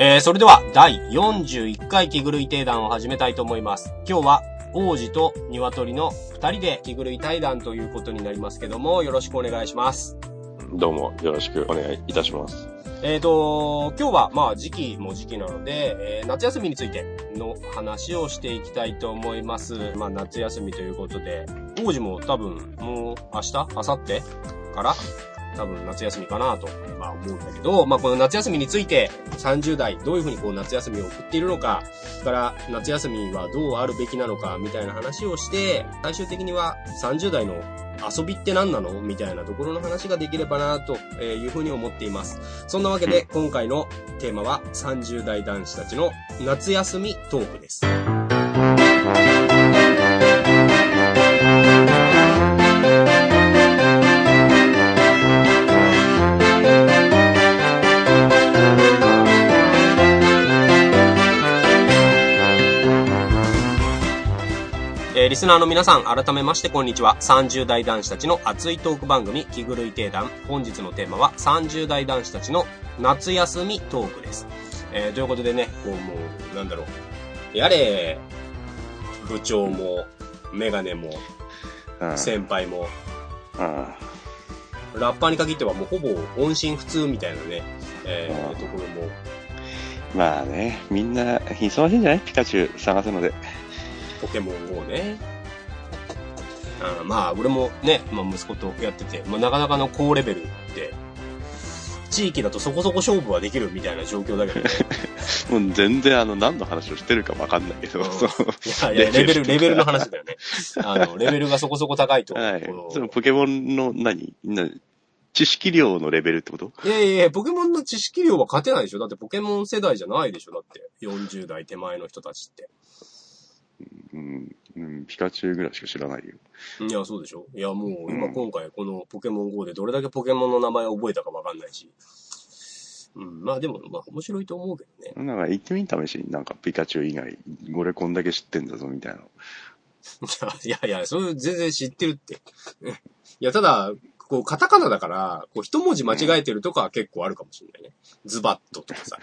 えー、それでは第41回気狂い定談を始めたいと思います。今日は王子と鶏の二人で気狂い対談ということになりますけども、よろしくお願いします。どうもよろしくお願いいたします。えっ、ー、と、今日はまあ時期も時期なので、えー、夏休みについての話をしていきたいと思います。まあ夏休みということで、王子も多分もう明日？明後日？から？多分夏休みかなと、まあ思うんだけど、まあこの夏休みについて30代どういうふうにこう夏休みを送っているのか、それから夏休みはどうあるべきなのかみたいな話をして、最終的には30代の遊びって何なの？みたいなところの話ができればなというふうに思っています。そんなわけで今回のテーマは30代男子たちの夏休みトークです。リスナーの皆さん、改めましてこんにちは。30代男子たちの熱いトーク番組、気狂い定談。本日のテーマは、30代男子たちの夏休みトークです。えー、ということでね、こうもう、なんだろう。やれ、部長も、メガネも、先輩も、ラッパーに限ってはもうほぼ音信不通みたいなね、えー、ところも。まあね、みんな忙しいんじゃない？ピカチュウ探すので。ポケモン GO ね。あまあ、俺もね、まあ、息子とやってて、まあ、なかなかの高レベルで、地域だとそこそこ勝負はできるみたいな状況だけど、ね、もう全然あの、何の話をしてるかわかんないけど、そいやいや、レベル、レベルの話だよね。あの、レベルがそこそこ高いと。はい。そのポケモンの何？何知識量のレベルってこと？いやいやポケモンの知識量は勝てないでしょだってポケモン世代じゃないでしょだって。40代手前の人たちって。うん、うん、ピカチュウぐらいしか知らないよ。いや、そうでしょいや、もう、今今回このポケモン GO でどれだけポケモンの名前を覚えたかわかんないし。うん、まあでも、まあ面白いと思うけどね。なんか行ってみた試しになんかピカチュウ以外、俺こんだけ知ってんだぞみたいな。いやいや、それ全然知ってるって。いや、ただ、こう、カタカナだから、こう、一文字間違えてるとかは結構あるかもしれないね。ズバッととかさ。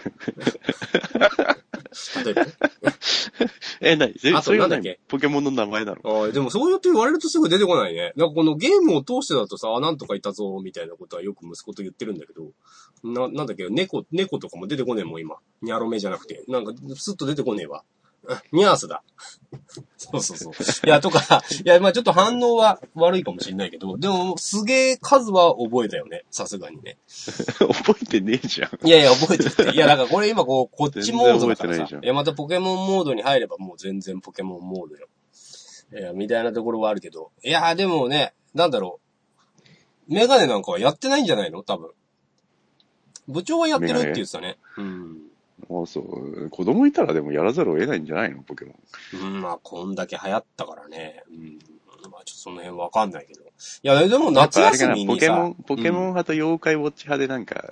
例えばね。え、なに？あとなんだっけ？ポケモンの名前なの？あでもそうやって言われるとすぐ出てこないね。なんかこのゲームを通してだとさ、あ、なんとかいたぞ、みたいなことはよく息子と言ってるんだけど、な、なんだっけ、猫、猫とかも出てこねえもん、今。ニャロメじゃなくて。なんか、スッと出てこねえわ。ニャースだ。そうそうそう。いや、とか、いや、まあちょっと反応は悪いかもしれないけど、でも、すげえ数は覚えたよね。さすがにね。覚えてねえじゃん。いやいや、覚えてて。いや、なんかこれ今こう、こっちモードだからさ。いいや、またポケモンモードに入ればもう全然ポケモンモードよ。いや、みたいなところはあるけど。いや、でもね、なんだろう。メガネなんかはやってないんじゃないの？多分。部長はやってるって言ってたね。うん。ああ、そう。子供いたらでもやらざるを得ないんじゃないの？ポケモン。うん、まあ、こんだけ流行ったからね。うん。まあ、ちょっとその辺わかんないけど。いや、でも夏休みにさ。ポケモン、ポケモン派と妖怪ウォッチ派でなんか、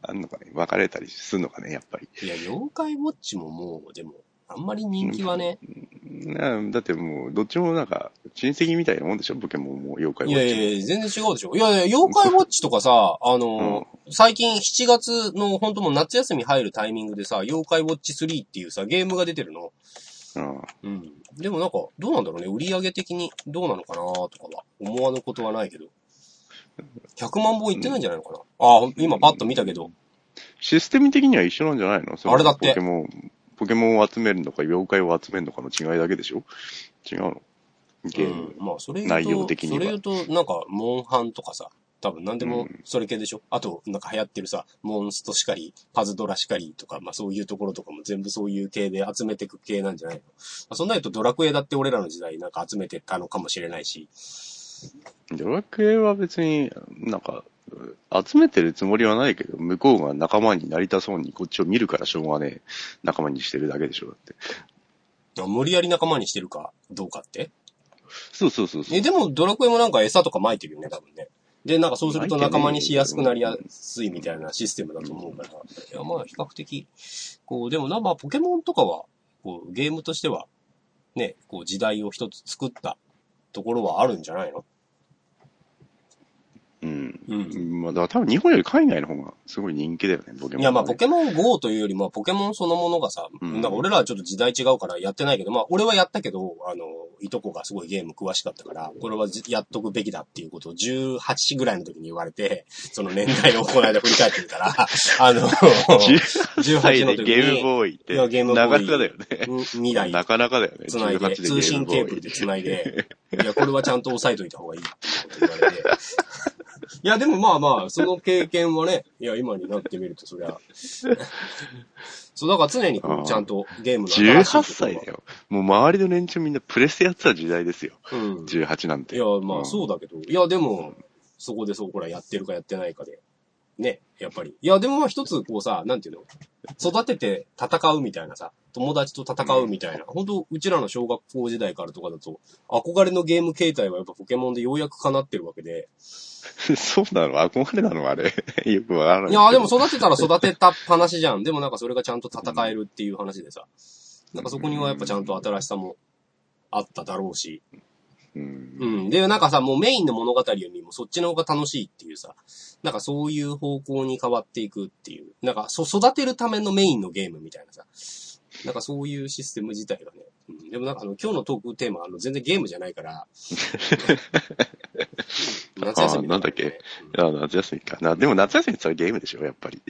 あんのかね？分かれたりするのかね、やっぱり。いや、妖怪ウォッチももう、でも、あんまり人気はね。うん、だってもう、どっちもなん。か、親戚みたいなもん。でしょポケモンも妖怪ウォッチ。いやいや全然違うでしょいやいや、妖怪ウォッチとかさ、あの、うん、最近7月の本当も夏休み入るタイミングでさ、妖怪ウォッチ3っていうさ、ゲームが出てるの。うん。うん。でもなんか、どうなんだろうね。売り上げ的にどうなのかなとかは思わぬことはないけど。100万本いってないんじゃないのかな、うん、ああ、今パッと見たけど。システム的には一緒なんじゃないの？あれだって。ポケモン。ポケモンを集めるのか、妖怪を集めるのかの違いだけでしょ？違うの？ゲーム。うん、まあ、それ内容的には。それ言うと、なんか、モンハンとかさ、多分何でもそれ系でしょ、うん、あと、なんか流行ってるさ、モンストしかり、パズドラしかりとか、まあそういうところとかも全部そういう系で集めていく系なんじゃないの、まあ、そんな言うとドラクエだって俺らの時代なんか集めてたのかもしれないし。ドラクエは別になんか、集めてるつもりはないけど、向こうが仲間になりたそうにこっちを見るからしょうがねえ、仲間にしてるだけでしょ、だって。無理やり仲間にしてるかどうかって？そうそうそうそう。え、でもドラクエもなんか餌とか撒いてるよね、多分ね。で、なんかそうすると仲間にしやすくなりやすいみたいなシステムだと思うから。いや、まあ比較的、こう、でもな、まあポケモンとかは、こう、ゲームとしては、ね、こう時代を一つ作ったところはあるんじゃないのうん。うん。まあ、だから多分日本より海外の方がすごい人気だよね、ポケモンはね。いや、まあ、ポケモン GO というよりも、ポケモンそのものがさ、うんか俺らはちょっと時代違うからやってないけど、まあ、俺はやったけど、あの、いとこがすごいゲーム詳しかったから、これはじやっとくべきだっていうことを18ぐらいの時に言われて、その年代をこの間振り返ってみたら、あの、18 18の時にゲームボーイって、いやゲームボーイなかなかだよね。2台なかなかだよね。繋いで、18通信ケーブルで繋いで、いや、これはちゃんと押さえといた方がいいって言われて。いや、でもまあまあ、その経験はね、いや、今になってみると、そりゃ。そう、だから常にちゃんとゲームの新しい18ところが歳だよ。もう周りの連中みんなプレステやってた時代ですよ。うん。18なんて。いや、まあそうだけど、いや、でも、そこでそう、ほら、やってるかやってないかで。ね、やっぱり。いや、でもまあ一つ、こうさ、なんていうの？育てて戦うみたいなさ、友達と戦うみたいな。本当うちらの小学校時代からとかだと、憧れのゲーム形態はやっぱポケモンでようやく叶ってるわけで。そうなの？憧れなの？あれ。よくわからない。いや、でも育てたら育てた話じゃん。でもなんかそれがちゃんと戦えるっていう話でさ。なんかそこにはやっぱちゃんと新しさもあっただろうし。うん。うん。で、なんかさ、もうメインの物語よりもそっちの方が楽しいっていうさ、なんかそういう方向に変わっていくっていう、なんかそ育てるためのメインのゲームみたいなさ、なんかそういうシステム自体がね、うん、でもなんかあの、今日のトークテーマ、あの、全然ゲームじゃないから、夏休みあなんだっけ？うん。あ夏休みか。な、でも夏休みってゲームでしょ、やっぱり。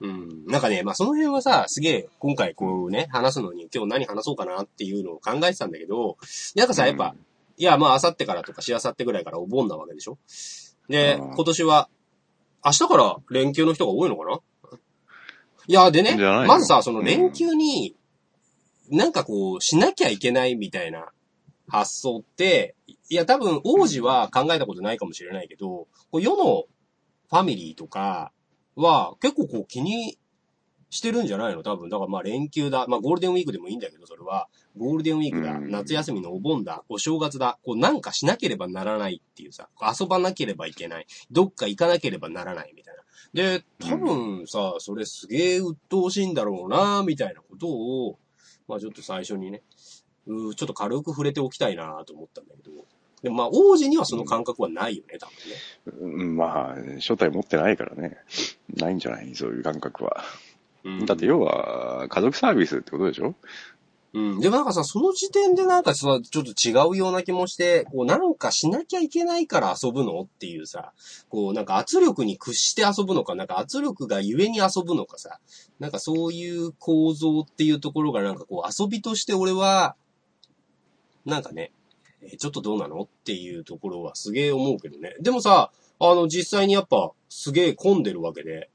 うん。なんかね、まあその辺はさ、すげえ、今回こうね、話すのに今日何話そうかなっていうのを考えてたんだけど、なんかさ、やっぱ、いや、まあ、あさってからとか、しあさってぐらいからお盆なわけでしょ？でうん、今年は、明日から連休の人が多いのかな？いや、でねまずさ、その連休に、なんかこう、しなきゃいけないみたいな発想って、いや、多分、王子は考えたことないかもしれないけど、こう世のファミリーとかは結構こう気にしてるんじゃないの？多分。だからまあ連休だ。まあゴールデンウィークでもいいんだけど、それは。ゴールデンウィークだ。うん夏休みのお盆だ。お正月だ。こうなんかしなければならないっていうさ。遊ばなければいけない。どっか行かなければならないみたいな。で、多分さ、それすげえ鬱陶しいんだろうな、みたいなことを、まあちょっと最初にね、うーちょっと軽く触れておきたいなと思ったんだけど。でもまあ王子にはその感覚はないよね、多分ね。うんまあ、正体持ってないからね。ないんじゃない？そういう感覚は。うんだって要は、家族サービスってことでしょ？うん。でもなんかさ、その時点でなんかさ、ちょっと違うような気もして、こうなんかしなきゃいけないから遊ぶのっていうさ、こうなんか圧力に屈して遊ぶのか、なんか圧力がゆえに遊ぶのかさ、なんかそういう構造っていうところがなんかこう遊びとして俺は、なんかね、えちょっとどうなのっていうところはすげえ思うけどね。でもさ、あの実際にやっぱすげえ混んでるわけで、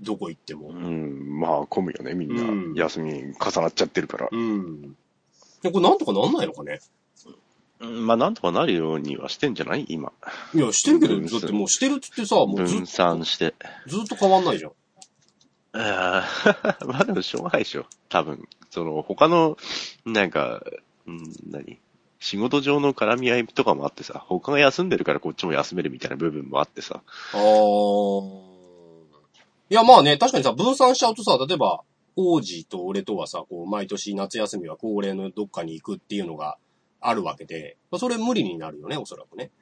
どこ行っても。うん、まあ、混むよね、みんな。うん休み重なっちゃってるから。うん。でこれなんとかなんないのかね？うんまあ、なんとかなるようにはしてんじゃない？今。いや、してるけど、分だってもうしてるって言ってさ、もうず分散して。ずっと変わんないじゃん。あー まあでもしょうがないでしょ。多分。その、他の、なんか、うん、何？仕事上の絡み合いとかもあってさ、他が休んでるからこっちも休めるみたいな部分もあってさ。あー。いや、まあね、確かにさ、分散しちゃうとさ、例えば、王子と俺とはさ、こう、毎年夏休みは恒例のどっかに行くっていうのがあるわけで、まあそれ無理になるよね、おそらくね。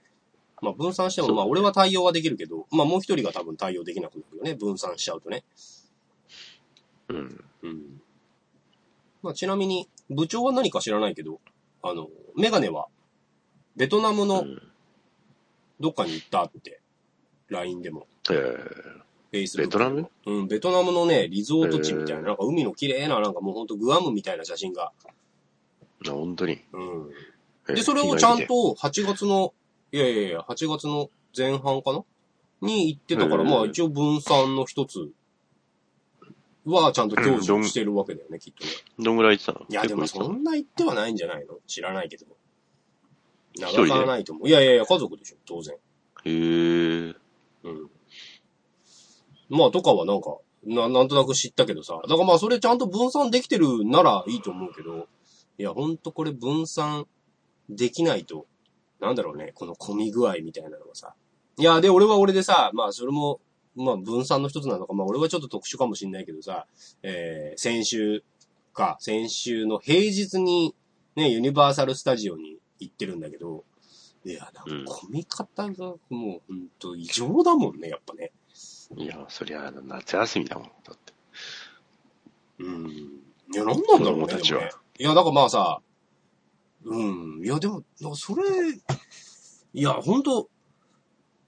まあ分散しても、まあ俺は対応はできるけど、まあもう一人が多分対応できなくなるよね、分散しちゃうとね。うん。うん。まあちなみに、部長は何か知らないけど、あの、メガネは、ベトナムのうんどっかに行ったって、LINE でも、えー Facebook ベトナム？うん、ベトナムのね、リゾート地みたいな、なんか海の綺麗な、なんかもうほんとグアムみたいな写真が。あ本当に。うん。えーで、それをちゃんと8月の、いやいやいや、8月の前半かな？に行ってたから、まあ一応分散の一つはちゃんと享受してるわけだよね、きっとね。どんぐらい行ってたの？いや、でもそんな行ってはないんじゃないの？知らないけど。一人で？長かないと思う。いやいやいや、家族でしょ、当然。へえ。うん。まあ、とかはなんか、な、なんとなく知ったけどさ。だからまあ、それちゃんと分散できてるならいいと思うけど、いや、ほんとこれ分散できないとなんだろうね、この混み具合みたいなのがさ。いや、で、俺は俺でさ、まあ、それも、まあ、分散の一つなのか、まあ、俺はちょっと特殊かもしんないけどさ、えー、先週か、先週の平日に、ね、ユニバーサルスタジオに行ってるんだけど、いや、なんか混み方がもうほんと異常だもんね、やっぱね。いや、そりゃ、夏休みだもん、だって。うん。いや、なんなんだろうね。たちはいや、だからまあさ、うん。いや、でも、それ、いや、ほんと、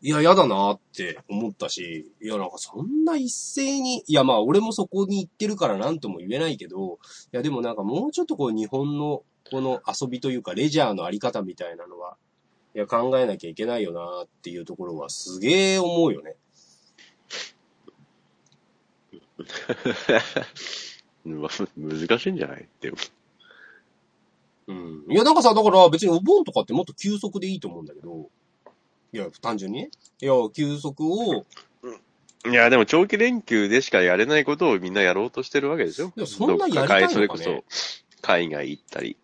いや、やだなって思ったし、いや、なんかそんな一斉に、いや、まあ、俺もそこに行ってるからなんとも言えないけど、いや、でもなんかもうちょっとこう、日本の、この遊びというか、レジャーのあり方みたいなのは、いや、考えなきゃいけないよなっていうところは、すげえ思うよね。ま 難しいんじゃない？でも。うん。いや、なんかさ、だから別にお盆とかってもっと休息でいいと思うんだけど、いや、単純にね。いや、休息を、いや、でも長期連休でしかやれないことをみんなやろうとしてるわけでしょ？いやそんなやりたいのかね。それこそ、海外行ったり、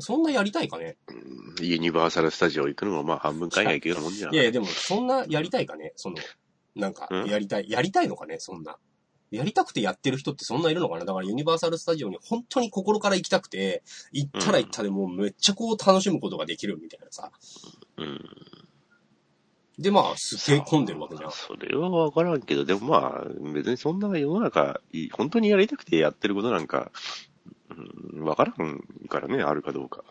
そんなやりたいかね。うん。ユニバーサルスタジオ行くのもまあ半分海外行けるもんじゃん。いやいや、でも、そんなやりたいかね。その、なんかうん、やりたい、やりたいのかねそんな。やりたくてやってる人ってそんないるのかな？だからユニバーサルスタジオに本当に心から行きたくて、行ったら行ったでもうめっちゃこう楽しむことができるみたいなさ。うん。で、まあ、すげえ混んでるわけじゃん。それはわからんけど、でもまあ、別にそんな世の中、い本当にやりたくてやってることなんか、うん、わからんからね、あるかどうか。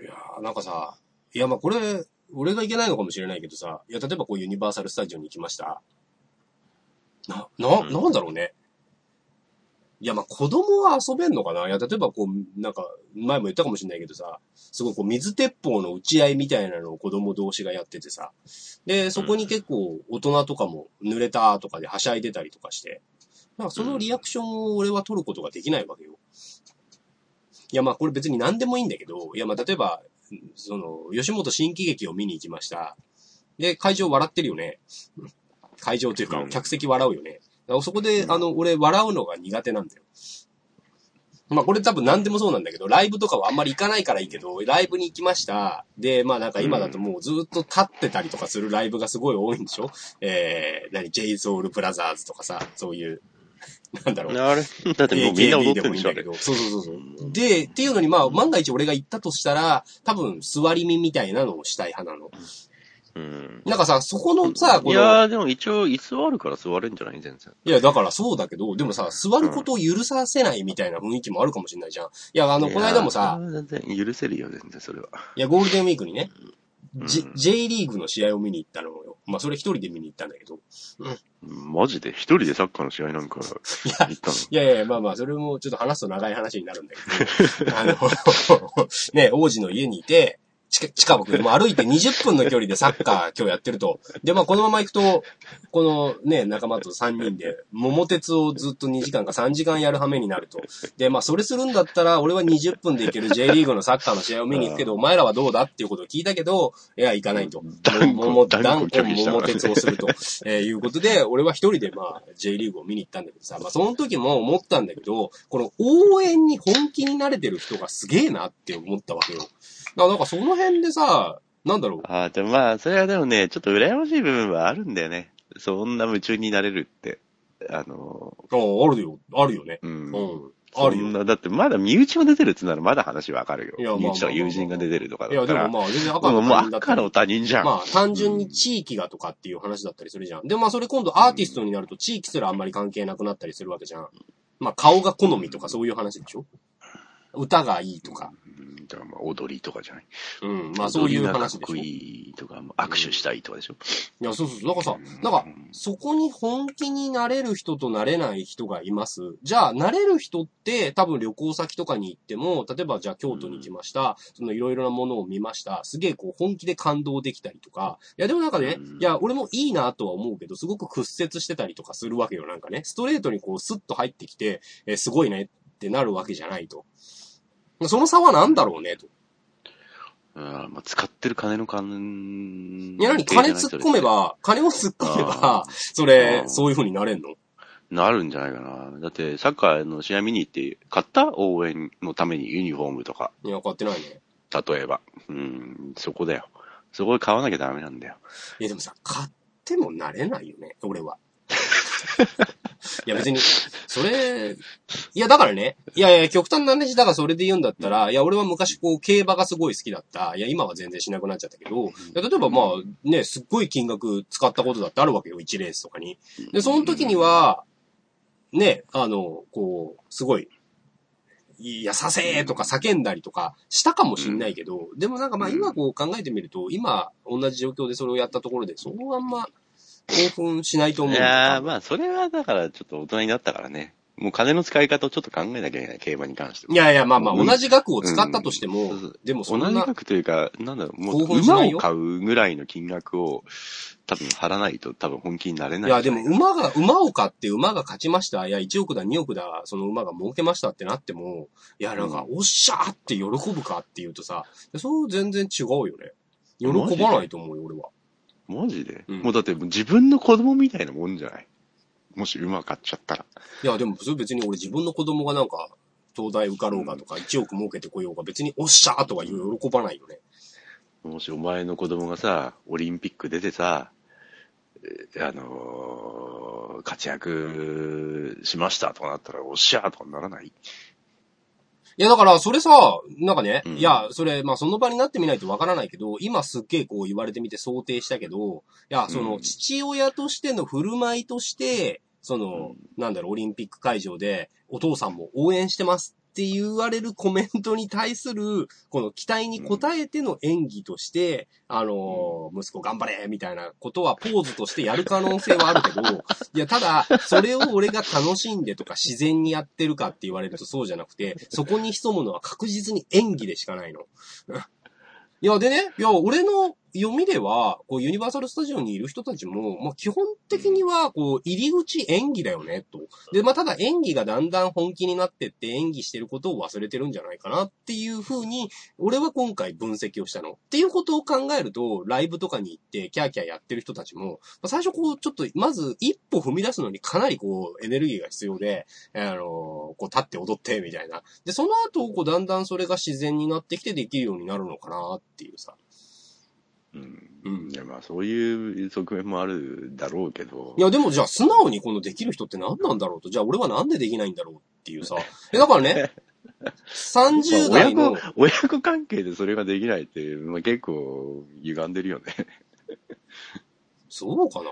いやーなんかさ、いやまあこれ、俺がいけないのかもしれないけどさ、いや例えばこうユニバーサルスタジオに行きました。な、な、うんなんだろうね。いやまあ子供は遊べんのかな？いや例えばこう、なんか、前も言ったかもしれないけどさ、すごいこう水鉄砲の打ち合いみたいなのを子供同士がやっててさ。で、そこに結構大人とかも濡れたとかではしゃいでたりとかして。なんかそのリアクションを俺は取ることができないわけよ。いやまあこれ別に何でもいいんだけど、いやまあ例えば、その、吉本新喜劇を見に行きました。で、会場笑ってるよね。会場というかう、ん客席笑うよね。そこで、あの、俺笑うのが苦手なんだよ。まあこれ多分何でもそうなんだけど、ライブとかはあんまり行かないからいいけど、ライブに行きました。で、まあなんか今だともうずっと立ってたりとかするライブがすごい多いんでしょ？えー、何、j ソ o ルブラザーズとかさ、そういう、なんだろう。あれ？だってもうみんな踊ってるんでしょ、あれ。AKB でもいいんだけどそうそうそうそう。で、っていうのにまあ、万が一俺が行ったとしたら、多分座り身みたいなのをしたい派なの。うん。なんかさ、そこのさ、この、いやー、でも一応椅子はあるから座れんじゃない？全然。いや、だからそうだけど、でもさ、座ることを許させないみたいな雰囲気もあるかもしれないじゃん。いや、あの、この間もさ。全然許せるよ、全然それは。いや、ゴールデンウィークにね、うん J, J リーグの試合を見に行ったのよ。まあ、それ一人で見に行ったんだけど。マジで？一人でサッカーの試合なんか行ったの？いやいや、まあまあ、それもちょっと話すと長い話になるんだけど、あの、ね、王子の家にいて、近近くでもう歩いて20分の距離でサッカー今日やってると。で、まあこのまま行くと、このね、仲間と3人で、桃鉄をずっと2時間か3時間やる羽目になると。で、まあそれするんだったら、俺は20分で行ける J リーグのサッカーの試合を見に行くけど、お前らはどうだっていうことを聞いたけど、いや、行かないと。桃、断断固桃鉄をすると、えーいうことで、俺は一人でまあ J リーグを見に行ったんだけどさ、まあその時も思ったんだけど、この応援に本気に慣れてる人がすげえなって思ったわけよ。だからなんかその辺でさ、なんだろう。ああ、でもまあ、それはでもね、ちょっと羨ましい部分はあるんだよね。そんな夢中になれるって。あのああるよ、あるよね。ー、うん。うん。あるよ。だってまだ身内も出てるってならまだ話わかるよ。身内とか友人が出てるとかいや、だったら。でもまあ、全然赤の他人だったり赤の他人じゃん。まあ、単純に地域がとかっていう話だったりするじゃん。で、まあ、それ今度アーティストになると地域すらあんまり関係なくなったりするわけじゃん。まあ、顔が好みとかそういう話でしょ？歌がいいとか。うんだからまあ踊りとかじゃない。うん。まあ、そういう話でしょいいとか、握手したいとかでしょ。いや、そうそうそう。だからさ、なんか、そこに本気になれる人となれない人がいます。じゃあ、なれる人って多分旅行先とかに行っても、例えばじゃあ京都に行きました。そのいろいろなものを見ました。すげえこう本気で感動できたりとか。いや、でもなんかね、うんいや、俺もいいなとは思うけど、すごく屈折してたりとかするわけよ。なんかね、ストレートにこうスッと入ってきて、えーすごいねってなるわけじゃないと。その差は何だろうねと。あまあ、使ってる金の金。いや、何金突っ込めば、金を突っ込めば、それう、んそういう風になれんの？なるんじゃないかな。だって、サッカーの試合見に行って、買った応援のためにユニフォームとか、いや、買ってないね。例えば。うん、そこだよ。そこで買わなきゃダメなんだよ。いやでもさ、買ってもなれないよね、俺は。いや別に、それ、いやだからね、いやいや極端な話だからそれで言うんだったら、いや俺は昔こう競馬がすごい好きだった。いや今は全然しなくなっちゃったけど、例えばまあね、すっごい金額使ったことだってあるわけよ、1レースとかに。で、その時には、ね、あの、こう、すごい、いや、させーとか叫んだりとかしたかもしんないけど、でもなんかまあ今こう考えてみると、今同じ状況でそれをやったところで、そうあんま興奮しないと思うんいやー、まあ、それはだからちょっと大人になったからね。もう金の使い方をちょっと考えなきゃいけない、競馬に関しては。いやいや、まあまあ、うん同じ額を使ったとしても、うんでもそんな、同じ額というか、なんだろう、も興う馬を買うぐらいの金額を多分張らないと多分本気になれないい。やでも馬が、馬を買って馬が勝ちました。いや、1億だ、2億だ、その馬が儲けましたってなっても、いや、なんか、おっしゃーって喜ぶかっていうとさ、そう全然違うよね。喜ばないと思うよ、俺は。マジで、うん。もうだって自分の子供みたいなもんじゃない？もし馬買っちゃったら。いや、でも、別に俺自分の子供がなんか、東大受かろうがとか、1億儲けてこようが、別におっしゃーとか喜ばないよね。もしお前の子供がさ、オリンピック出てさ、えあのー活躍しましたとかなったら、おっしゃーとかならないいや、だから、それさ、なんかね、うん。いや、それ、まあ、その場になってみないとわからないけど、今すっげえこう言われてみて想定したけど、いや、その、うん父親としての振る舞いとして、その、なんだろう、オリンピック会場で、お父さんも応援してますって言われるコメントに対する、この期待に応えての演技として、あのー息子頑張れみたいなことはポーズとしてやる可能性はあるけど、いや、ただ、それを俺が楽しんでとか自然にやってるかって言われるとそうじゃなくて、そこに潜むのは確実に演技でしかないの。いや、でね、いや、俺の読みでは、こう、ユニバーサル・スタジオにいる人たちも、まあ、基本的には、こう、入り口演技だよね、と。で、まあ、ただ演技がだんだん本気になってって演技してることを忘れてるんじゃないかなっていうふうに、俺は今回分析をしたの。っていうことを考えると、ライブとかに行って、キャーキャーやってる人たちも、まあ最初こう、ちょっと、まず一歩踏み出すのにかなりこう、エネルギーが必要で、あのこう、立って踊って、みたいな。で、その後、こう、だんだんそれが自然になってきてできるようになるのかなっていうさ。うん。うんいや、まあそういう側面もあるだろうけど。いや、でもじゃあ素直にこのできる人って何なんだろうと。じゃあ俺はなんでできないんだろうっていうさ。え、だからね、30まあ代の親、子、親子関係でそれができないって、まあ、結構歪んでるよね。そうかな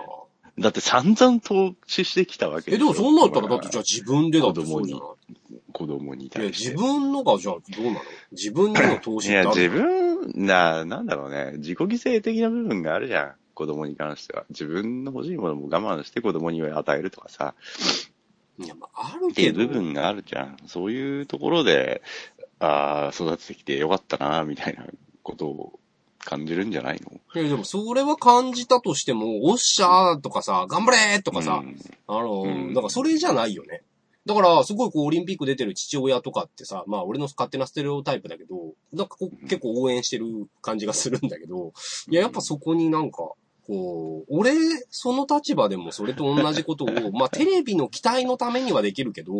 だって散々投資してきたわけえ、でもそうなったらだってじゃああ自分でだってそうじゃない？子供にいや、対して。自分のがじゃあどうなの？自分にの投資いや、ってある自分、な、なんだろうね。自己犠牲的な部分があるじゃん。子供に関しては。自分の欲しいものも我慢して子供に与えるとかさ。いや、まあ、あるっていうけど。部分があるじゃん。そういうところで、ああ、育ててきてよかったな、みたいなことを感じるんじゃないの？いや、でもそれは感じたとしても、おっしゃーとかさ、頑張れーとかさ、うんあの、うんだからそれじゃないよね。だから、すごいこう、オリンピック出てる父親とかってさ、まあ俺の勝手なステレオタイプだけど、なんかこう結構応援してる感じがするんだけど、いや、やっぱそこになんか、こう、俺、その立場でもそれと同じことを、まあテレビの期待のためにはできるけど、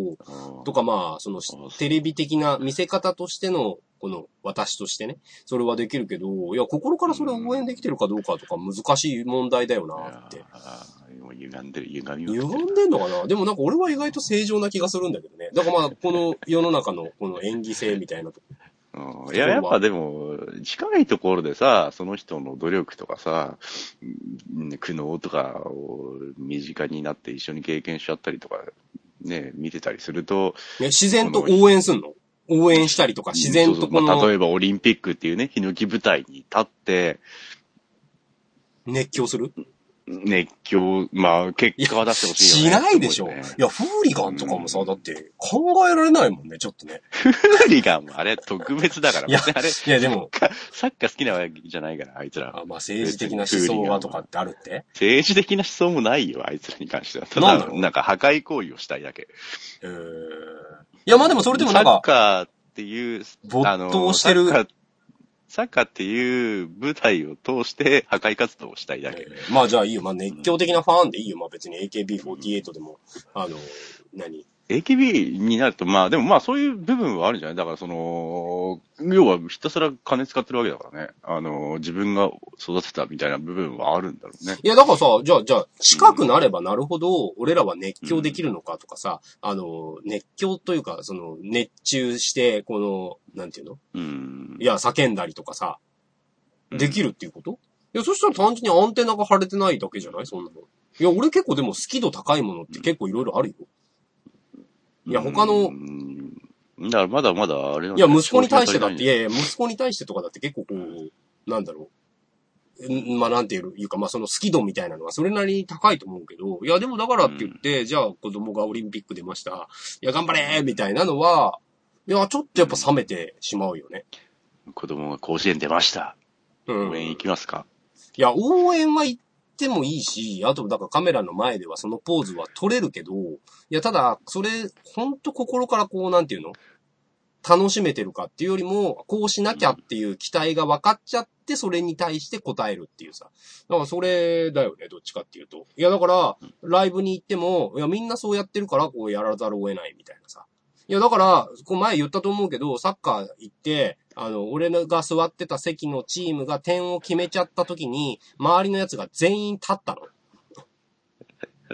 とかまあ、そのテレビ的な見せ方としての、この私としてね、それはできるけど、いや、心からそれを応援できてるかどうかとか難しい問題だよなって。あう歪んでる、歪み歪んでんのかな？でもなんか俺は意外と正常な気がするんだけどね。だからまあ、この世の中のこの演技性みたいなとこ。うんいや、やっぱでも、近いところでさ、その人の努力とかさ、うん苦悩とかを身近になって一緒に経験しちゃったりとか、ね、見てたりすると、ね、自然と応援すんの？応援したりとか、自然とこのそうそうまあ例えばオリンピックっていうね、ヒノキ舞台に立って、熱狂する？熱狂、まあ、結果は出してほしいしよね。ないでしょ。いすごいや、フーリガンとかもさ、だって考えられないもんね、ちょっとね。フーリガンもあれ特別だから、いやあれ、いや、でも、サッカー好きなわけじゃないから、あいつら。あまあ政治的な思想がとかってあるって？政治的な思想もないよ、あいつらに関しては。ただ、なんなんか破壊行為をしたいだけ。えーいや、まあでもそれでもなんサッか、カーっていう、没頭してるあのサッカーっていう舞台を通して破壊活動をしたいだけ。えーまあじゃあいいよ。まあ熱狂的なファンでいいよ。まあ別に AKB48 でも、あの、何？AKB になると、まあでもまあそういう部分はあるんじゃない？だからその、要はひたすら金使ってるわけだからね。あの、自分が育てたみたいな部分はあるんだろうね。いや、だからさ、じゃあ、じゃあ、近くなればなるほど、俺らは熱狂できるのかとかさ、あの、熱狂というか、その、熱中して、この、なんていうの？うんい。や、叫んだりとかさ、できるっていうこと、いや、そしたら単純にアンテナが張れてないだけじゃない？そんなの。いや、俺結構でも好き度高いものって結構いろいろあるよ。いや、他のう、んだからまだまだあれなんいや、息子に対してだって、いや、やいや、息子に対してとかだって結構こう、なんだろう。んまあ、なんていうか、まあ、その好き度みたいなのはそれなりに高いと思うけど、いや、でもだからって言って、じゃあ子供がオリンピック出ました。いや、頑張れーみたいなのは、いや、ちょっとやっぱ冷めてしまうよね。子供が甲子園出ました。うん。応援行きますか？いや、応援は行ってもいいし、あと、だからカメラの前ではそのポーズは撮れるけど、いや、ただ、それ、ほんと心からこう、なんていうの？楽しめてるかっていうよりも、こうしなきゃっていう期待が分かっちゃって、それに対して答えるっていうさ。だからそれだよね、どっちかっていうと。いや、だから、ライブに行っても、いや、みんなそうやってるから、こうやらざるを得ないみたいなさ。いや、だから、こう前言ったと思うけど、サッカー行って、あの、俺が座ってた席のチームが点を決めちゃった時に、周りのやつが全員立ったの。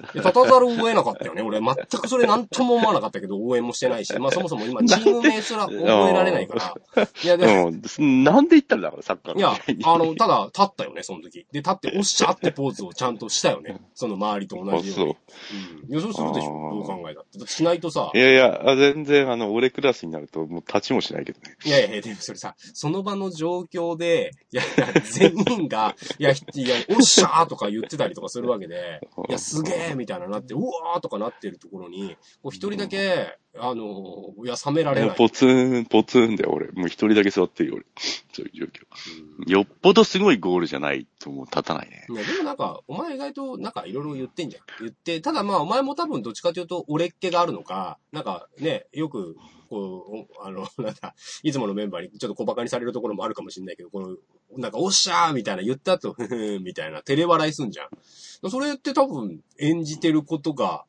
立たざるを得なかったよね。俺、全くそれ何とも思わなかったけど、応援もしてないし、まあそもそも今、チーム名すら覚えられないから。いや、でも、うん。なんで行ったんだから、サッカーいやあの、ただ、立ったよね、その時。で、立って、おっしゃってポーズをちゃんとしたよね。その周りと同じように。。うん。いや、そうするでしょ、どう考えたって。だってしないとさい、やいや、あ全然、あの、俺クラスになると、もう立ちもしないけどね。いやいや、でもそれさ、その場の状況で、いやいや、全員が、いや、いや、おっしゃーとか言ってたりとかするわけで、いや、すげーみたいななって、うわーとかなってるところに、こう一人だけ、あの、いや、冷められない。ポツン、ポツンだよ、俺。もう一人だけ座ってるよ、俺。そういう状況。よっぽどすごいゴールじゃないともう立たないね。いや、でもなんか、お前意外と、なんかいろいろ言ってんじゃん。言って、ただまあ、お前も多分どっちかというと、俺っ気があるのか、なんかね、よく、こう、おあの、なんだ、いつものメンバーにちょっと小馬鹿にされるところもあるかもしれないけど、この、なんか、おっしゃーみたいな言った後、ふふんみたいな、照れ笑いすんじゃん。それって多分、演じてることが、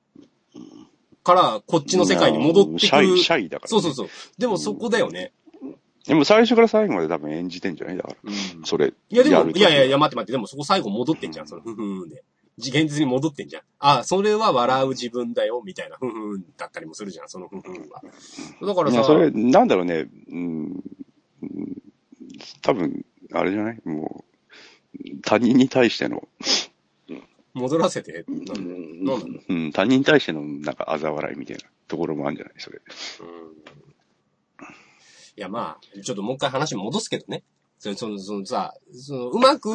から、こっちの世界に戻ってくる。シャイ、シャイだから、そうそうそう。でもそこだよね。でも最初から最後まで多分演じてんじゃないだから。うん。それ。いやでも、いやいやいや、待って待って、でもそこ最後戻ってんじゃん、その、ふふーんで。じ現実に戻ってんじゃん。あ、それは笑う自分だよ、みたいな、ふふーんだったりもするじゃん、そのふふーんは。だからさ、いや、それ、なんだろうね、うん、うん多分、あれじゃない？もう、他人に対しての、戻らせて、なんだうん。なんなの？うん、他人に対しての、なんか、嘲笑いみたいなところもあるんじゃない？それ。うん。いや、まあ、ちょっともう一回話戻すけどね。そその、そのさ、その、うまく、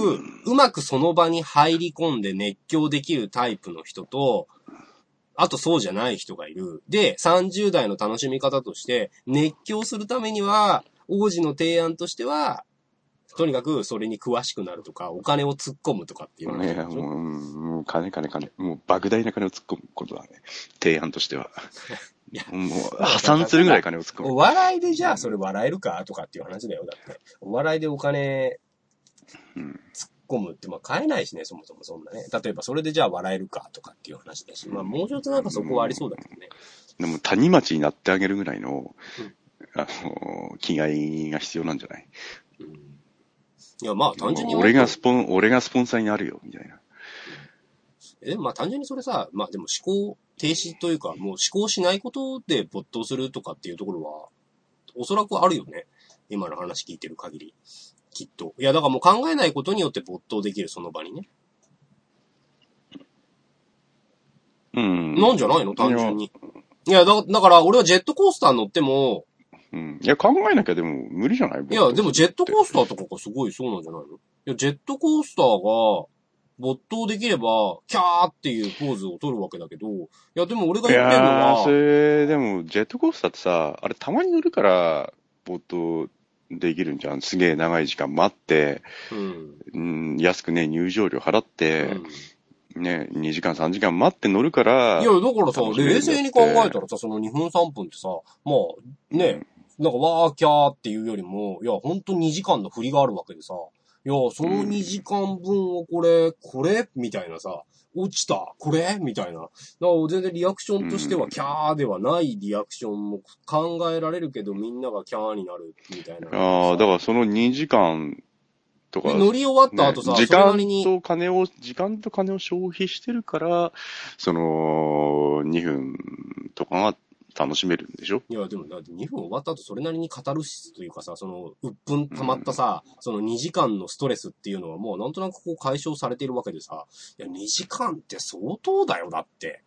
うまくその場に入り込んで熱狂できるタイプの人と、あとそうじゃない人がいる。で、30代の楽しみ方として、熱狂するためには、王子の提案としては、とにかくそれに詳しくなるとか、お金を突っ込むとかっていうのいや、もう、うんもう金、金、金。もう、莫大な金を突っ込むことだね。提案としては。いやもう、破産するぐらい金を突っ込む。お笑いでじゃあそれ笑えるか？とかっていう話だよ。だって。お笑いでお金うん突っ込むって、まあ買えないしね、そもそもそんなね。例えばそれでじゃあ笑えるか？とかっていう話だし、まあもうちょっとなんかそこはありそうだけどね。でも、谷町になってあげるぐらいの、あの、気概が必要なんじゃない？うん、いや、まあ単純に。俺がスポン、俺がスポンサーになるよ、みたいな。え、まあ単純にそれさ、まあでも思考停止というか、もう思考しないことで没頭するとかっていうところは、おそらくあるよね。今の話聞いてる限り。きっと。いや、だからもう考えないことによって没頭できる、その場にね。うん。なんじゃないの？単純に。いや、だ、だから俺はジェットコースター乗っても、うん。いや、考えなきゃでも無理じゃない？いや、でもジェットコースターとかがすごいそうなんじゃないの？いや、ジェットコースターが、没頭できれば、キャーっていうポーズを取るわけだけど、いや、でも俺がい言ってるのやー、そは、れ、でも、ジェットコースターってさ、あれたまに乗るから、没頭できるんじゃん。すげえ長い時間待って、うん。うん、安くね、入場料払っうて、んね、2時間3時間待って乗るから、いや、だからさ、冷静に考えたらさ、その2分3分ってさ、まあ、ね、なんかわーキャーっていうよりも、いや、ほんと2時間の振りがあるわけでさ、いや、その2時間分をこれ、これ？みたいなさ、落ちた？これ？みたいな。だから全然リアクションとしてはキャーではないリアクションも考えられるけど、みんながキャーになるみたいな。ああ、だからその2時間とか、で乗り終わった後さ、ね時間に、と金を、時間と金を消費してるから、その、2分とかが楽しめるんでしょ？いや、でも、だって2分終わった後、それなりに語るしというかさ、その、うっぷん溜まったさ、その2時間のストレスっていうのはもうなんとなくこう解消されているわけでさ、いや、2時間って相当だよ、だって。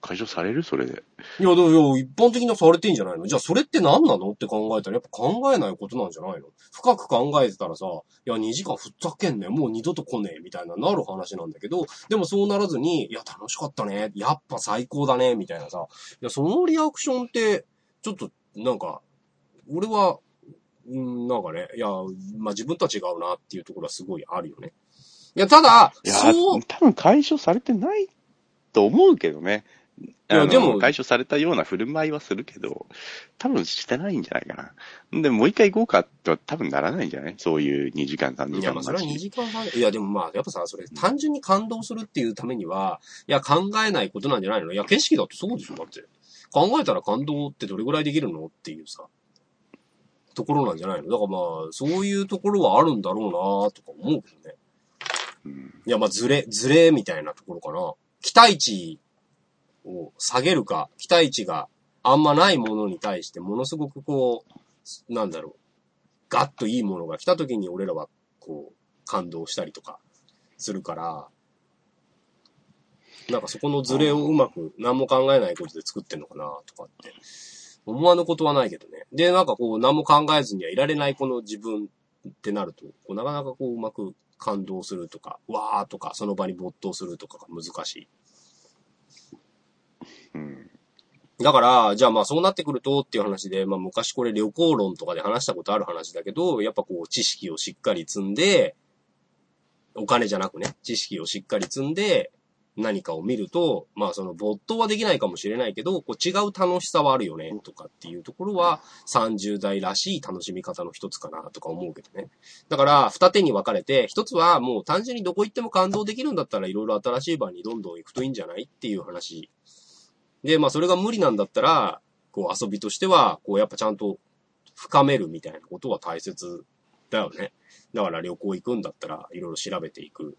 解消される？それで。いや、でも、一般的にはされてんじゃないの？じゃあ、それって何なの？って考えたら、やっぱ考えないことなんじゃないの？深く考えてたらさ、いや、2時間ふざけんねもう二度と来ねえ、みたいななる話なんだけど、でもそうならずに、いや、楽しかったね、やっぱ最高だね、みたいなさ、いや、そのリアクションって、ちょっと、なんか、俺は、うん、なんかね、いや、まあ、自分とは違うなっていうところはすごいあるよね。いや、ただ、いや、そう、多分解消されてないと思うけどね。いやでも解消されたような振る舞いはするけど、多分してないんじゃないかな。でももう一回行こうかとは多分ならないんじゃない？そういう2時間、3時いや、まあ、それは2話。時間半。いや、でもまあ、やっぱさ、それ、単純に感動するっていうためには、いや、考えないことなんじゃないの？いや、景色だってそうでしょだって。考えたら感動ってどれぐらいできるのっていうさ、ところなんじゃないの？だからまあ、そういうところはあるんだろうなとか思うけどね。うんいや、まあ、ずれ、ずれみたいなところかな。期待値を下げるか、期待値があんまないものに対して、ものすごくこう、なんだろう、ガッといいものが来た時に俺らは、こう、感動したりとか、するから、なんかそこのズレをうまく何も考えないことで作ってんのかな、とかって、思わぬことはないけどね。で、なんかこう、何も考えずにはいられないこの自分ってなると、こうなかなかこう、うまく感動するとか、わーとか、その場に没頭するとかが難しい。うんだから、じゃあまあそうなってくるとっていう話で、まあ昔これ旅行論とかで話したことある話だけど、やっぱこう知識をしっかり積んで、お金じゃなくね、知識をしっかり積んで、何かを見ると、まあその没頭はできないかもしれないけど、こう違う楽しさはあるよね、とかっていうところは、30代らしい楽しみ方の一つかな、とか思うけどね。だから、二手に分かれて、一つはもう単純にどこ行っても感動できるんだったらいろいろ新しい場にどんどん行くといいんじゃないっていう話で、まあそれが無理なんだったら、こう遊びとしては、こうやっぱちゃんと深めるみたいなことは大切だよね。だから旅行行くんだったらいろいろ調べていく。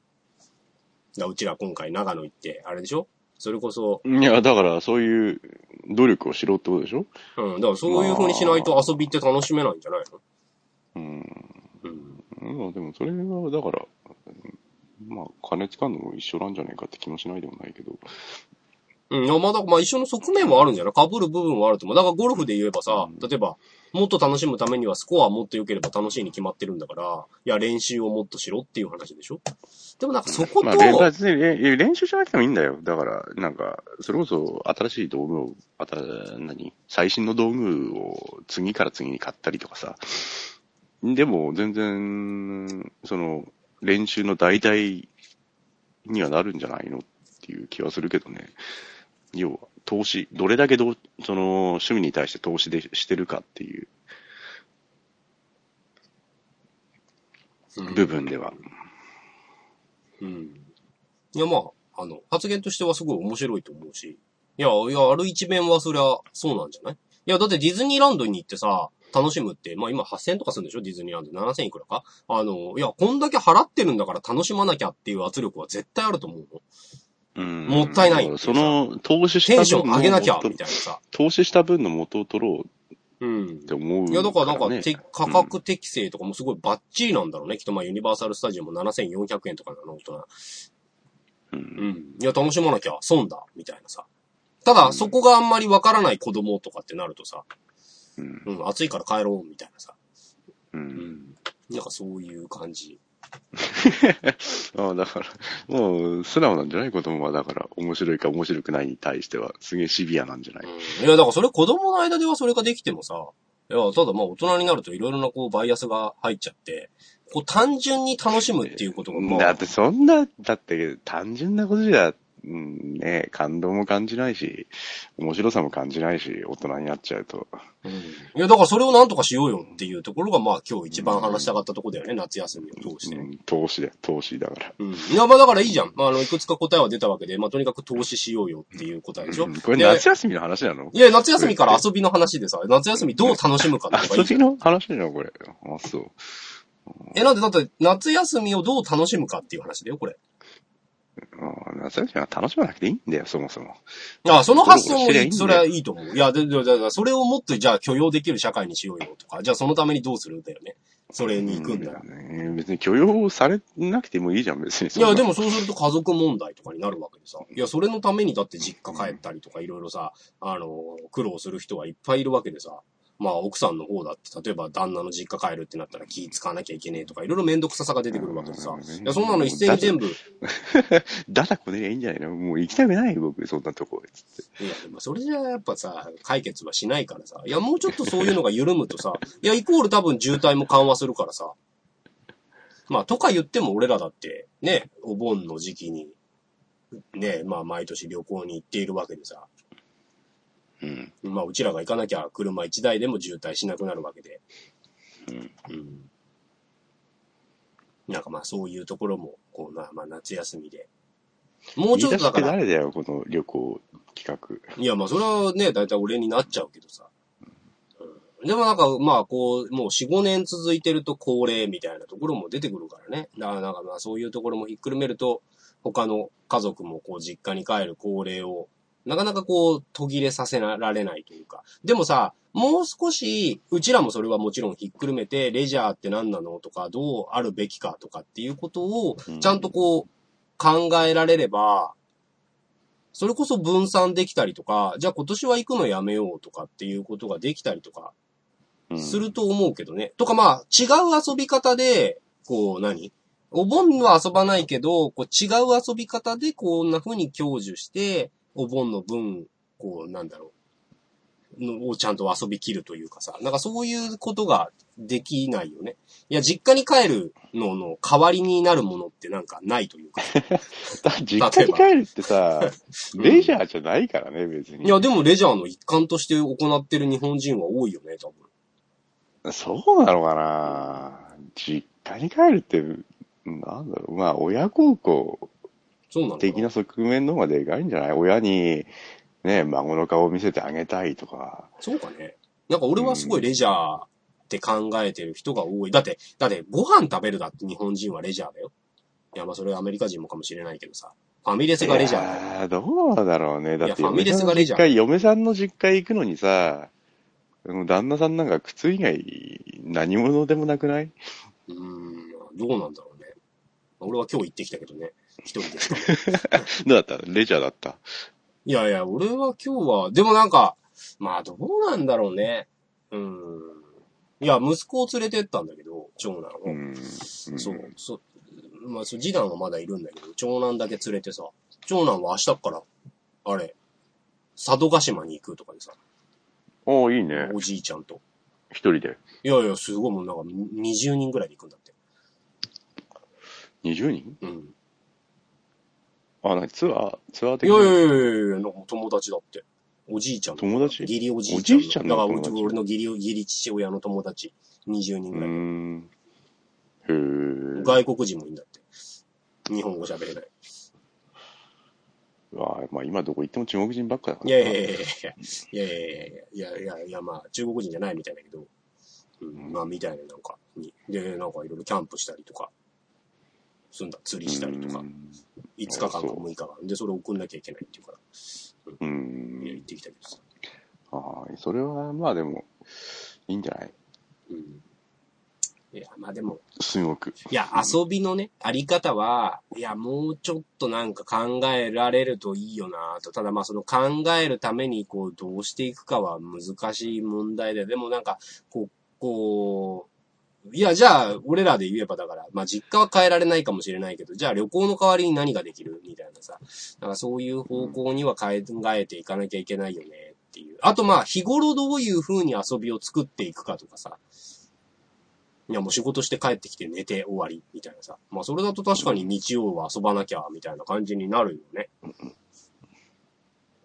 だうちら今回長野行って、あれでしょ？それこそ、いや、だからそういう努力をしろってことでしょ？うん、だからそういう風にしないと遊びって楽しめないんじゃないの？うん。うん。うん、でもそれは、だから、うんまあ、金使うのも一緒なんじゃないかって気もしないでもないけど。うん、まあだまあ一緒の側面はあるんじゃない？被る部分はあると思う。だからゴルフで言えばさ、うん例えば、もっと楽しむためにはスコアもっと良ければ楽しいに決まってるんだから、いや練習をもっとしろっていう話でしょ？でもなんかそこと、まあ、練習しなくてもいいんだよ。だから、なんか、それこそ新しい道具を、あた、何？最新の道具を次から次に買ったりとかさ。でも、全然、その、練習の代替にはなるんじゃないの？っていう気はするけどね。要は、投資、どれだけどう、その、趣味に対して投資でしてるかっていううん部分では。うん。いや、まあ、あの、発言としてはすごい面白いと思うし。いや、いや、ある一面はそりゃ、そうなんじゃない？いや、だってディズニーランドに行ってさ、楽しむって、まあ今8000円とかするんでしょ？ディズニーランド。7000いくらか？あの、いや、こんだけ払ってるんだから楽しまなきゃっていう圧力は絶対あると思うの。うんもったいないその、投資したテンション上げなきゃ、元みたいなさ。投資した分の元を取ろううんっ。て思う、いや、だからなんか、ねて価格適正とかもすごいバッチリなんだろうね。きっとまあユニバーサルスタジオも7400円とかなの、大人。うんうん。いや、楽しまなきゃ損だ、みたいなさ。ただ、そこがあんまりわからない子供とかってなるとさ、うんうん、暑いから帰ろう、みたいなさ。う。うんん。なんかそういう感じ。あ あ、だから、もう、素直なんじゃない？子供は、だから、面白いか面白くないに対しては、すげえシビアなんじゃない、うん。いや、だからそれ子供の間ではそれができてもさ、いや、ただまあ大人になるといろいろなこうバイアスが入っちゃって、こう単純に楽しむっていうことがまあ、だって、そんな、だって、単純なことじゃ、うん、ね、感動も感じないし、面白さも感じないし、大人になっちゃうと。うん。いや、だからそれをなんとかしようよっていうところが、まあ今日一番話したかったところだよね、夏休みを通して。うん、投資だよ、投資だから。うん。いや、まあだからいいじゃん。まあ、あの、いくつか答えは出たわけで、まあとにかく投資しようよっていう答えでしょ。うんこれで夏休みの話なの？いや、夏休みから遊びの話でさ、夏休みどう楽しむかとか。遊びの話なのこれ。あ、そう。え、なんでだって夏休みをどう楽しむかっていう話だよ、これ。あ夏休みは楽しまなくていいんだよ、そもそも。ああ、その発想もそれはいいと思う。いや、で、で、で、でそれをもっとじゃあ許容できる社会にしようよとか、じゃあそのためにどうするんだよね。それに行くんだよ。うん別に許容されなくてもいいじゃん、別に。いや、でも、もそうすると家族問題とかになるわけでさ。いや、それのためにだって実家帰ったりとかいろいろさ、あの、苦労する人はいっぱいいるわけでさ。まあ、奥さんの方だって、例えば旦那の実家帰るってなったら気使わなきゃいけねえとか、いろいろめんどくささが出てくるわけでさ。いや、そんなの一斉に全部、い だだこねりゃいいんじゃないの？もう行きたくないよ、僕、そんなとこ。つって。や、でもそれじゃやっぱさ、解決はしないからさ。いや、もうちょっとそういうのが緩むとさ、いや、イコール多分渋滞も緩和するからさ。まあ、とか言っても俺らだって、ね、お盆の時期に、ね、まあ、毎年旅行に行っているわけでさ。うん。まあ、うちらが行かなきゃ車一台でも渋滞しなくなるわけで。うん。うん。なんかまあ、そういうところも、こうな、まあ、夏休みで。もうちょっとだから、誰だよ、この旅行企いや、まあ、それはね、だいたい俺になっちゃうけどさ。うん、でもなんか、まあ、こう、もう4、5年続いてると高齢みたいなところも出てくるからね。だからなんかまあ、そういうところもひっくるめると、他の家族もこう、実家に帰る高齢を、なかなかこう、途切れさせられないというか。でもさ、もう少し、うちらもそれはもちろんひっくるめて、レジャーって何なのとか、どうあるべきかとかっていうことをう、んちゃんとこう、考えられれば、それこそ分散できたりとか、じゃあ今年は行くのやめようとかっていうことができたりとか、すると思うけどね。とかまあ、違う遊び方で、こう何？お盆は遊ばないけど、こう違う遊び方でこんな風に享受して、お盆の分、こうなんだろう、のをちゃんと遊び切るというかさ、なんかそういうことができないよね。いや、実家に帰るのの代わりになるものってなんかないというか。だ 実家に帰るってさ、レジャーじゃないからね、別に。いや、でもレジャーの一環として行ってる日本人は多いよね、多分。そうなのかな実家に帰るって、なんだろう、まあ、親孝行そう的な側面の方がでかいんじゃない？親に、ね、孫の顔を見せてあげたいとか。そうかね。なんか俺はすごいレジャーって考えてる人が多い。だって、だってご飯食べるだって日本人はレジャーだよ。いや、まあそれはアメリカ人もかもしれないけどさ。ファミレスがレジャーだよ。どうだろうね。だってファミレスがレジャー嫁さんの実家行くのにさ、うん旦那さんなんか靴以外何物でもなくない？うーん、どうなんだろうね。俺は今日行ってきたけどね。一人で。どうだった？レジャーだった？いやいや、俺は今日は、でもなんか、まあどうなんだろうね。うーん。いや、息子を連れてったんだけど、長男を。うん。そう、そう、まあ、そう、次男はまだいるんだけど、長男だけ連れてさ、長男は明日から、あれ、佐渡島に行くとかでさ、おおいいね。おじいちゃんと。一人で？いやいや、すごいもうなんか20人ぐらいで行くんだって。20人？うん。あ、なにツアーツアー的いやいやないやいやいや、なんか友達だって。おじいちゃんの。友達？義理おじいちゃんの。おじいちゃんのだから友達？俺の義理、義理父親の友達。20人うぐらい。ーん。へー。外国人もいいんだって。日本語喋れない。うわまあ今どこ行っても中国人ばっかだから。いやいやいやいやいやいやいやいやいやいや、まあ、中国人じゃないみたいだけど、うん、まあ、みたいななんかに、で、なんかいろいろキャンプしたりとか、すんだ、釣りしたりとかう、ん5日間かそう6日間。で、それ送んなきゃいけないっていうから、ういや、ん行。ってきたけどさ。ああ、それはまあでも、いいんじゃない？うん。いや、まあでも、すごく。いや、遊びのね、あり方は、いや、もうちょっとなんか考えられるといいよなと。ただまあその考えるために、こう、どうしていくかは難しい問題で、でもなんか、こう、こう、いや、じゃあ、俺らで言えばだから、まあ実家は変えられないかもしれないけど、じゃあ旅行の代わりに何ができるみたいなさ。なんかそういう方向には考えていかなきゃいけないよねっていう。あとまあ、日頃どういう風に遊びを作っていくかとかさ。いや、もう仕事して帰ってきて寝て終わり、みたいなさ。まあ、それだと確かに日曜は遊ばなきゃ、みたいな感じになるよね。うん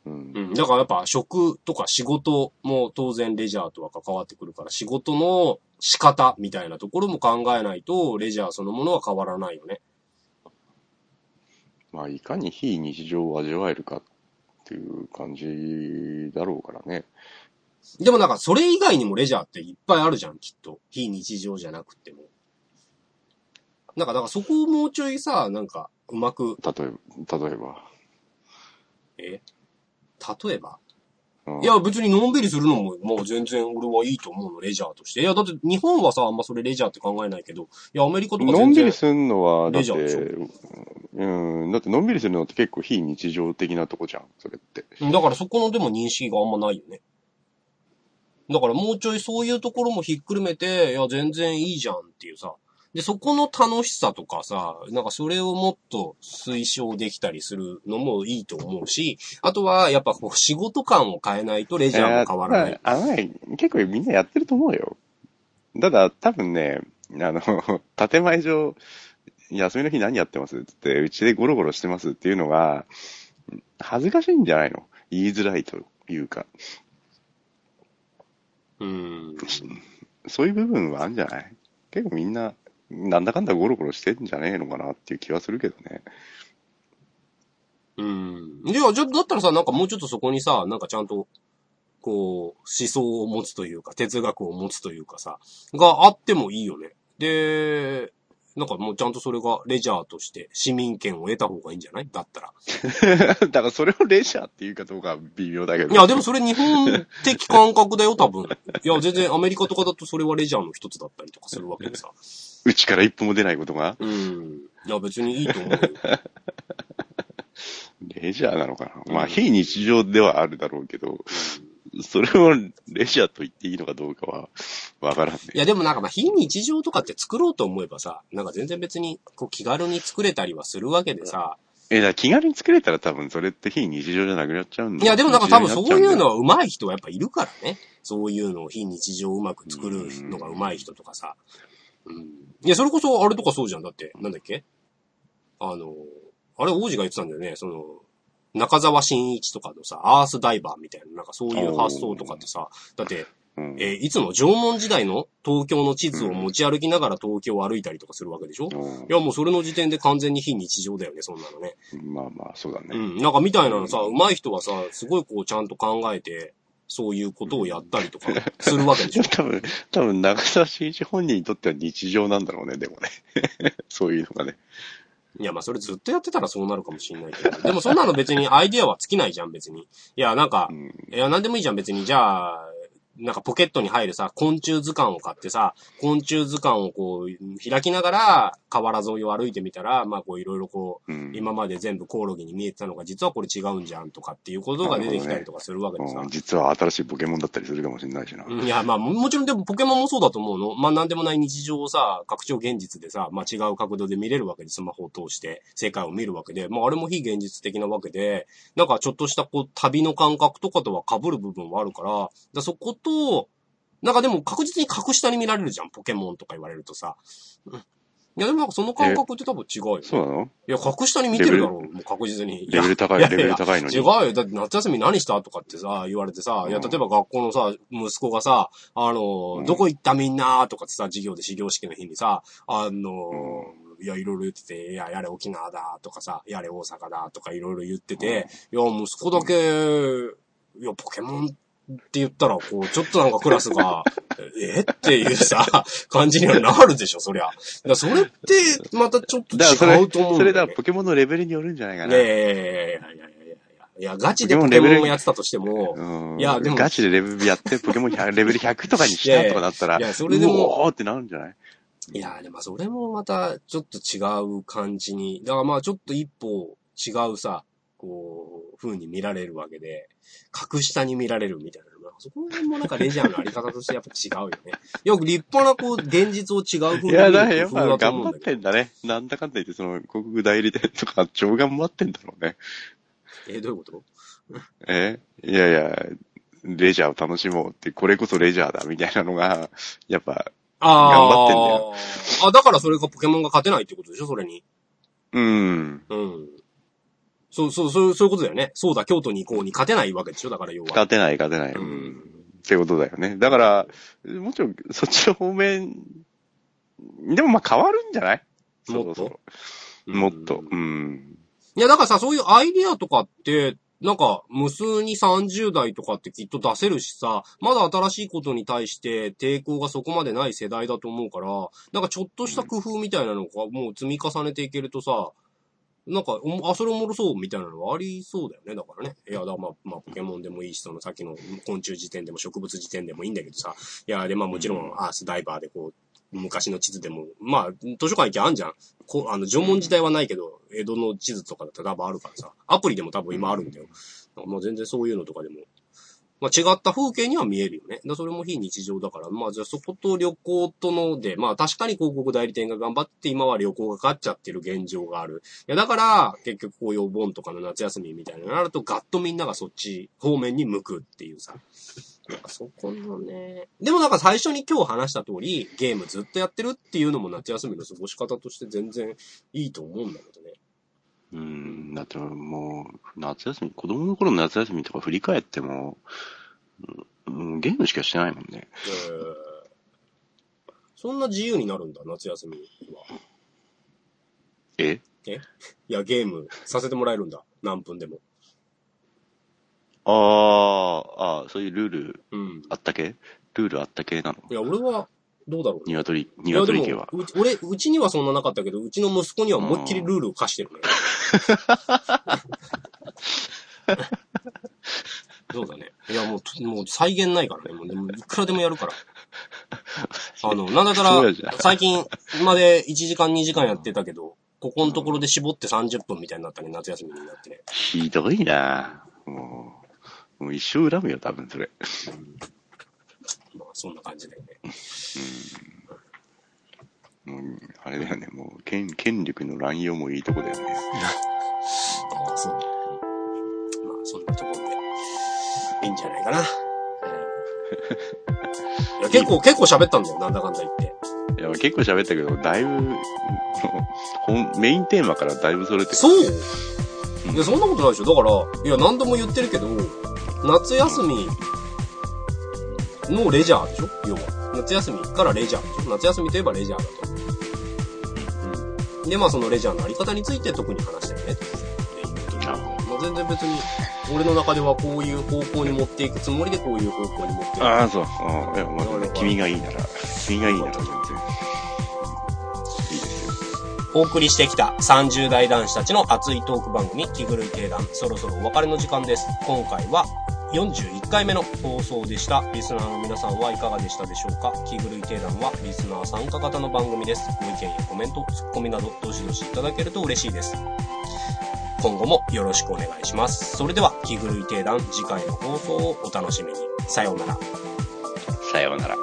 う。ん。だからやっぱ職とか仕事も当然レジャーとは関わってくるから、仕事の仕方みたいなところも考えないと、レジャーそのものは変わらないよね。まあ、いかに非日常を味わえるかっていう感じだろうからね。でもなんかそれ以外にもレジャーっていっぱいあるじゃん、きっと。非日常じゃなくても。なんか、だからそこをもうちょいさ、なんか、うまく、例えば、例えば。え？例えば？うんいや、別にのんびりするのも、もう全然俺はいいと思うの、レジャーとして。いや、だって日本はさ、あんまそれレジャーって考えないけど、いや、アメリカとかのん。びりするのは、レジャーでしょ、うん、だってのんびりするのって結構非日常的なとこじゃん、それって。だからそこのでも認識があんまないよね。だからもうちょいそういうところもひっくるめて、いや、全然いいじゃんっていうさ。で、そこの楽しさとかさ、なんかそれをもっと推奨できたりするのもいいと思うし、あとはやっぱこう仕事感を変えないとレジャーも変わらない。えーまあ結構みんなやってると思うよ。ただ、多分ね、あの、建前上、休みの日何やってます？って言って、うちでゴロゴロしてますっていうのが、恥ずかしいんじゃないの？言いづらいというか、うん。そういう部分はあるんじゃない？結構みんな、なんだかんだゴロゴロしてんじゃねえのかなっていう気はするけどね。うん。いや、じゃ、だったらさ、なんかもうちょっとそこにさ、なんかちゃんと、こう、思想を持つというか、哲学を持つというかさ、があってもいいよね。で、なんかもうちゃんとそれがレジャーとして市民権を得た方がいいんじゃない？だったら。だからそれをレジャーっていうかどうかは微妙だけど。いや、でもそれ日本的感覚だよ、多分。いや、全然アメリカとかだとそれはレジャーの一つだったりとかするわけでさ。うちから一歩も出ないことが、うん。いや、別にいいと思うよ。レジャーなのかな？まあ、非日常ではあるだろうけど、それをレジャーと言っていいのかどうかは、わからんね。いや、でもなんかまあ、非日常とかって作ろうと思えばさ、なんか全然別に、こう気軽に作れたりはするわけでさ、え、だ気軽に作れたら多分それって非日常じゃなくなっちゃうんだいや、でもなんか多分そういうのは。は上手い人はやっぱいるからね。そういうのを非日常をうまく作るのが上手い人とかさ。うん。いや、それこそあれとかそうじゃん。だって、なんだっけ？あの、あれ王子が言ってたんだよね。その、中澤新一とかのさ、アースダイバーみたいな、なんかそういう発想とかってさ、だって、うんえーいつも縄文時代の東京の地図を持ち歩きながら東京を歩いたりとかするわけでしょ、いや、もうそれの時点で完全に非日常だよね、そんなのね。うんまあまあ、そうだね。うん。なんかみたいなのさ、上手い人はさ、すごいこうちゃんと考えて、そういうことをやったりとかするわけでしょ？多分、多分、長澤慎一本人にとっては日常なんだろうね、でもね。そういうのがね。いや、まあそれずっとやってたらそうなるかもしんないけど。でもそんなの別にアイディアは尽きないじゃん、別に。いや、なんかう、ん。いや、なんでもいいじゃん、別に。じゃあ、なんかポケットに入るさ、昆虫図鑑を買ってさ、昆虫図鑑をこう、開きながら、河原沿いを歩いてみたら、まあこういろいろこう、うん今まで全部コオロギに見えてたのが、実はこれ違うんじゃんとかっていうことが出てきたりとかするわけでさうん。実は新しいポケモンだったりするかもしれないしな。うんいや、まあ、ももちろんでもポケモンもそうだと思うの。まあ、なんでもない日常をさ、拡張現実でさ、まあ、違う角度で見れるわけで、スマホを通して世界を見るわけで、まあ、あれも非現実的なわけで、なんかちょっとしたこう、旅の感覚とかとは被る部分はあるから、だそこと、なんかでも確実に格下に見られるじゃん、ポケモンとか言われるとさ。うんいや、でもなんかその感覚って多分違うよ、ね。そうなの？いや、格下に見てるだろう、もう確実に。いやレベル高い、いやいやレベル高いのに。違うよ。だって夏休み何したとかってさ、言われてさ、いや、うん例えば学校のさ、息子がさ、あの、うんどこ行ったみんなとかってさ、授業で始業式の日にさ、あの、いや、いろいろ言ってて、いや、やれ沖縄だとかさ、やれ大阪だとかいろいろ言ってて、いや、息子だけ、いや、ポケモンって言ったら、こう、ちょっとなんかクラスが、え？っていうさ、感じにはなるでしょ、そりゃ。だそれって、またちょっと違うと思うんそれだ、だよね。ポケモンのレベルによるんじゃないかな。ねえ、いやいやいやいやいやいやいや、ガチでポケモンをやってたとしても、うん。いやでもガチでレベルやって、ポケモン100 レベル100とかにしたとかだったら、いやそれでもうおーってなるんじゃない？いや、でもそれもまたちょっと違う感じに、だからまあちょっと一歩違うさ、こう、風に見られるわけで、格下に見られるみたいなそこら辺もなんかレジャーのあり方としてやっぱ違うよね。よく立派なこう、現実を違う風に見いや、だからやだ頑張っ。てんだね。なんだかんだ言って、その、広告代理店とか超頑張ってんだろうね。え、どういうこと？え？いやいや、レジャーを楽しもうって、これこそレジャーだみたいなのが、やっぱ、ああ。頑張ってんだよ。あ、だからそれがポケモンが勝てないってことでしょ？それに。うん。うん。そう、そう、そう、そういうことだよね。そうだ、京都に行こうに勝てないわけでしょだから要は。勝てない、勝てない。ううんん。ってことだよね。だから、もちろん、そっちの方面、でもまあ変わるんじゃない？もっと？もっと。うん。いや、だからさ、そういうアイディアとかって、なんか、無数に30代とかってきっと出せるしさ、まだ新しいことに対して抵抗がそこまでない世代だと思うから、なんかちょっとした工夫みたいなのがもう積み重ねていけるとさ、なんか、あ、それおもろそうみたいなのはありそうだよね。だからね。いや、だまあ、まあ、ポケモンでもいいし、そのさっきの昆虫辞典でも植物辞典でもいいんだけどさ。いや、で、まあもちろん、アースダイバーでこう、昔の地図でも、まあ、図書館行きゃあんじゃん。こう、あの、縄文時代はないけど、江戸の地図とかだったら多分あるからさ。アプリでも多分今あるんだよ。まあ全然そういうのとかでも、まあ違った風景には見えるよね。だそれも非日常だから、まあじゃあそこと旅行とので、まあ確かに広告代理店が頑張って今は旅行がかかっちゃってる現状がある。いやだから、結局こういうお盆とかの夏休みみたいになると、ガッとみんながそっち方面に向くっていうさ。なんかそこのね。でもなんか最初に今日話した通り、ゲームずっとやってるっていうのも夏休みの過ごし方として全然いいと思うんだけどね。うん。だってもう、夏休み、子供の頃の夏休みとか振り返っても、うん、ゲームしかしてないもんね。えーそんな自由になるんだ、夏休みは。え？いや、ゲームさせてもらえるんだ。何分でも。ああ、ああ、そういうルールうん。あったけ？ルールあったけなの？いや、俺は、どうだろうね。鶏、鶏家は。も、うち俺、うちにはそんななかったけど、うちの息子には思いっきりルールを課してるね。そうだね。いや、もう、もう再現ないからね。もう、でもいくらでもやるから。あの、なんだったそうやじゃん、ら最近まで1時間2時間やってたけど、ここのところで絞って30分みたいになったね、夏休みになってね。ひどいなもう、もう一生恨むよ、多分それ。まあ、そんな感じだよね。うん、あれだよね、もう、権、権力の乱用もいいとこだよね。あ あ、そう。まあ、そんなところで、いいんじゃないかな。いや 結構、結構喋ったんだよ、なんだかんだ言って。いや、結構喋ったけど、だいぶ、メインテーマからだいぶそれてる。そういや、そんなことないでしょ。だから、いや、何度も言ってるけど、夏休みのレジャーでしょ？要は。夏休みからレジャーでしょ？夏休みといえばレジャーだと。うん。で、まあそのレジャーのあり方について特に話してるね。まあ全然別に、俺の中ではこういう方向に持っていくつもりでこういう方向に持っていく。ああ、そう。ああ、いや、まあ、君がいいなら、君がいいなら全然。いいですよ。お送りしてきた30代男子たちの熱いトーク番組、気狂い定談。そろそろお別れの時間です。今回は41回目の放送でした。リスナーの皆さんはいかがでしたでしょうか？気狂い定談はリスナー参加型の番組です。ご意見やコメント、ツッコミなど、どしどしいただけると嬉しいです。今後もよろしくお願いします。それでは、気狂い定談、次回の放送をお楽しみに。さようなら。さようなら。